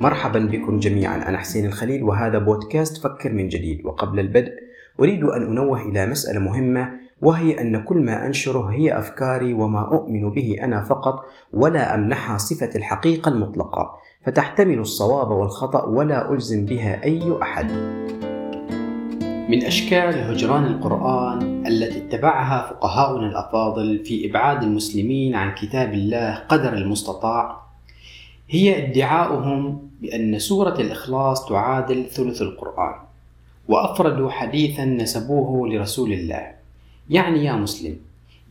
مرحبا بكم جميعا. أنا حسين الخليل وهذا بودكاست فكر من جديد. وقبل البدء أريد أن أنوه إلى مسألة مهمة وهي أن كل ما أنشره هي أفكاري وما أؤمن به أنا فقط ولا أمنحها صفة الحقيقة المطلقة. فتحتمل الصواب والخطأ ولا ألزم بها أي أحد. من أشكال هجران القرآن التي اتبعها فقهاؤنا الأفاضل في إبعاد المسلمين عن كتاب الله قدر المستطاع هي ادعاؤهم بأن سورة الإخلاص تعادل ثلث القرآن وأفردوا حديثا نسبوه لرسول الله. يعني يا مسلم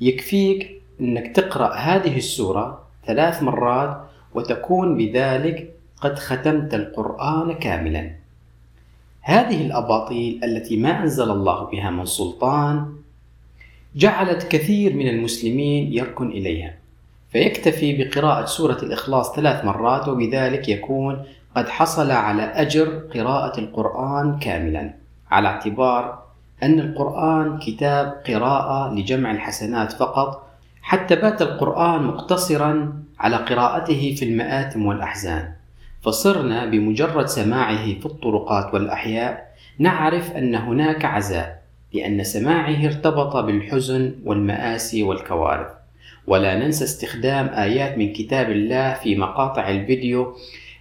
يكفيك أنك تقرأ هذه السورة ثلاث مرات وتكون بذلك قد ختمت القرآن كاملا. هذه الأباطيل التي ما أنزل الله بها من سلطان جعلت كثير من المسلمين يركن إليها فيكتفي بقراءة سورة الإخلاص ثلاث مرات وبذلك يكون قد حصل على أجر قراءة القرآن كاملا على اعتبار أن القرآن كتاب قراءة لجمع الحسنات فقط حتى بات القرآن مقتصرا على قراءته في المآتم والأحزان. فصرنا بمجرد سماعه في الطرقات والأحياء نعرف أن هناك عزاء لأن سماعه ارتبط بالحزن والمآسي والكوارث. ولا ننسى استخدام آيات من كتاب الله في مقاطع الفيديو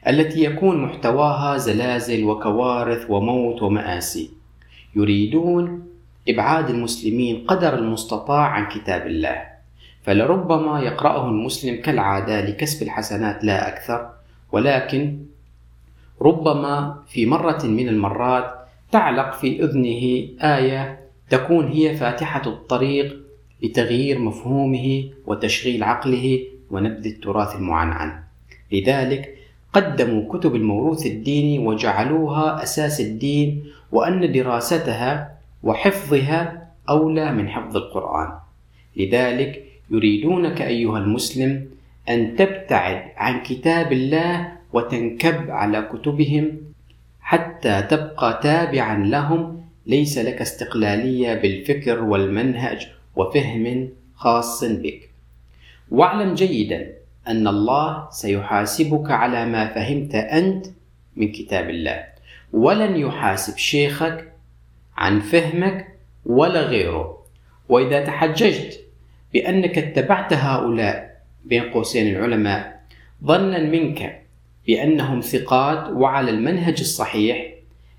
التي يكون محتواها زلازل وكوارث وموت ومآسي. يريدون إبعاد المسلمين قدر المستطاع عن كتاب الله. فلربما يقرأه المسلم كالعادة لكسب الحسنات لا أكثر ولكن ربما في مرة من المرات تعلق في أذنه آية تكون هي فاتحة الطريق لتغيير مفهومه وتشغيل عقله ونبذ التراث المعنعن. لذلك قدموا كتب الموروث الديني وجعلوها أساس الدين وأن دراستها وحفظها أولى من حفظ القرآن. لذلك يريدونك أيها المسلم أن تبتعد عن كتاب الله وتنكب على كتبهم حتى تبقى تابعا لهم. ليس لك استقلالية بالفكر والمنهج وفهم خاص بك. واعلم جيدا أن الله سيحاسبك على ما فهمت أنت من كتاب الله. ولن يحاسب شيخك عن فهمك ولا غيره. وإذا تحججت بأنك اتبعت هؤلاء بين قوسين العلماء ظنا منك بأنهم ثقات وعلى المنهج الصحيح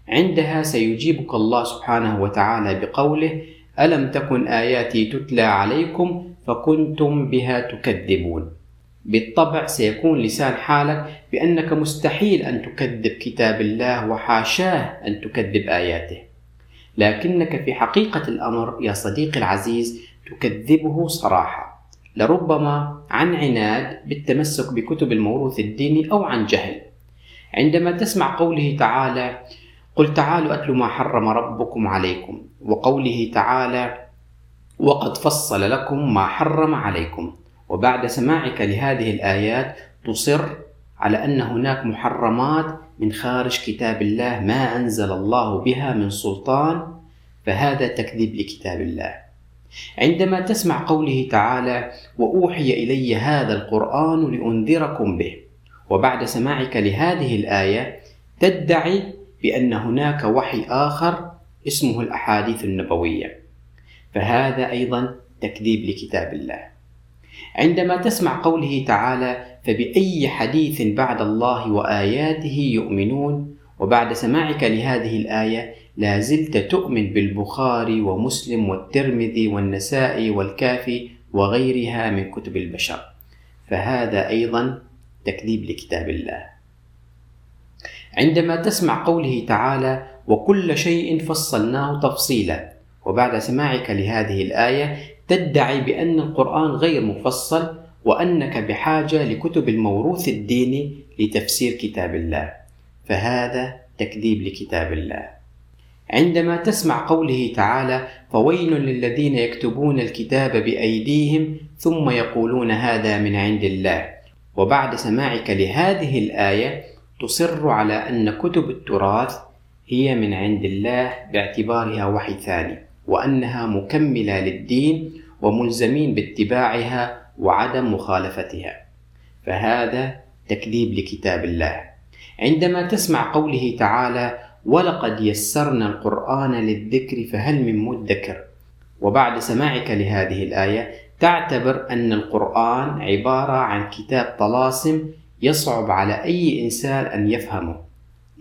عندها سيجيبك الله سبحانه وتعالى بقوله ألم تكن آياتي تتلى عليكم فكنتم بها تكذبون. بالطبع سيكون لسان حالك بأنك مستحيل أن تكذب كتاب الله وحاشاه أن تكذب آياته. لكنك في حقيقة الأمر يا صديقي العزيز تكذبه صراحة. لربما عن عناد بالتمسك بكتب الموروث الديني أو عن جهل. عندما تسمع قوله تعالى قل تعالوا أتل ما حرم ربكم عليكم وقوله تعالى وقد فصل لكم ما حرم عليكم وبعد سماعك لهذه الآيات تصر على أن هناك محرمات من خارج كتاب الله ما أنزل الله بها من سلطان فهذا تكذيب لكتاب الله. عندما تسمع قوله تعالى وأوحي إلي هذا القرآن لأنذركم به وبعد سماعك لهذه الآية تدعي بأن هناك وحي آخر اسمه الأحاديث النبوية. فهذا أيضا تكذيب لكتاب الله. عندما تسمع قوله تعالى فبأي حديث بعد الله وآياته يؤمنون وبعد سماعك لهذه الآية لا زلت تؤمن بالبخاري ومسلم والترمذي والنسائي والكافي وغيرها من كتب البشر. فهذا أيضا تكذيب لكتاب الله. عندما تسمع قوله تعالى وكل شيء فصلناه تفصيلا وبعد سماعك لهذه الآية تدعي بأن القرآن غير مفصل وأنك بحاجة لكتب الموروث الديني لتفسير كتاب الله فهذا تكذيب لكتاب الله. عندما تسمع قوله تعالى فويل للذين يكتبون الكتاب بأيديهم ثم يقولون هذا من عند الله وبعد سماعك لهذه الآية تصر على أن كتب التراث هي من عند الله باعتبارها وحي ثاني. وأنها مكملة للدين وملزمين باتباعها وعدم مخالفتها. فهذا تكذيب لكتاب الله. عندما تسمع قوله تعالى ولقد يسرنا القرآن للذكر فهل من مدكر؟ وبعد سماعك لهذه الآية تعتبر أن القرآن عبارة عن كتاب طلاسم يصعب على أي إنسان أن يفهمه.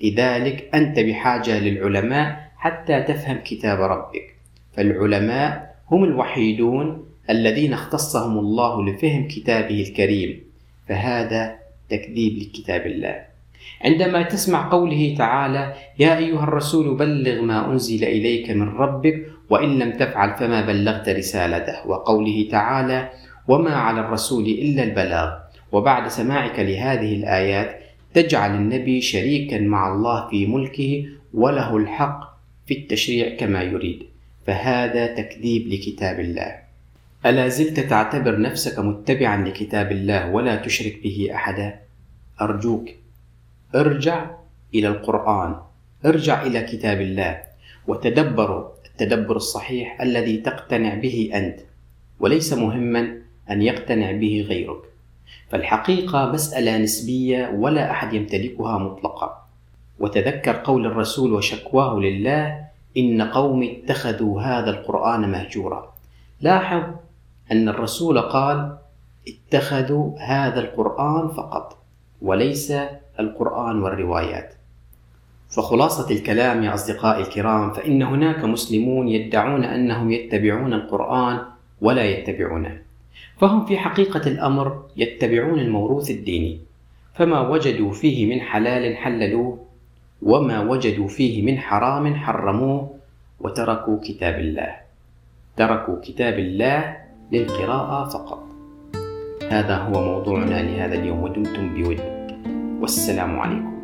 لذلك أنت بحاجة للعلماء حتى تفهم كتاب ربك. فالعلماء هم الوحيدون الذين اختصهم الله لفهم كتابه الكريم فهذا تكذيب لكتاب الله. عندما تسمع قوله تعالى يا أيها الرسول بلغ ما أنزل إليك من ربك وإن لم تفعل فما بلغت رسالته. وقوله تعالى وما على الرسول إلا البلاغ. وبعد سماعك لهذه الآيات تجعل النبي شريكا مع الله في ملكه وله الحق في التشريع كما يريد. فهذا تكذيب لكتاب الله. ألا زلت تعتبر نفسك متبعا لكتاب الله ولا تشرك به أحدا؟ أرجوك ارجع إلى القرآن ارجع إلى كتاب الله وتدبروا التدبر الصحيح الذي تقتنع به أنت وليس مهما أن يقتنع به غيرك. فالحقيقة مسألة نسبية ولا أحد يمتلكها مطلقا. وتذكر قول الرسول وشكواه لله إن قومي اتخذوا هذا القرآن مهجورا لاحظ أن الرسول قال اتخذوا هذا القرآن فقط وليس القرآن والروايات. فخلاصة الكلام يا أصدقائي الكرام فإن هناك مسلمون يدعون أنهم يتبعون القرآن ولا يتبعونه. فهم في حقيقة الأمر يتبعون الموروث الديني، فما وجدوا فيه من حلال حللوه، وما وجدوا فيه من حرام حرموه، وتركوا كتاب الله. تركوا كتاب الله للقراءة فقط. هذا هو موضوعنا لهذا اليوم ودمتم بود والسلام عليكم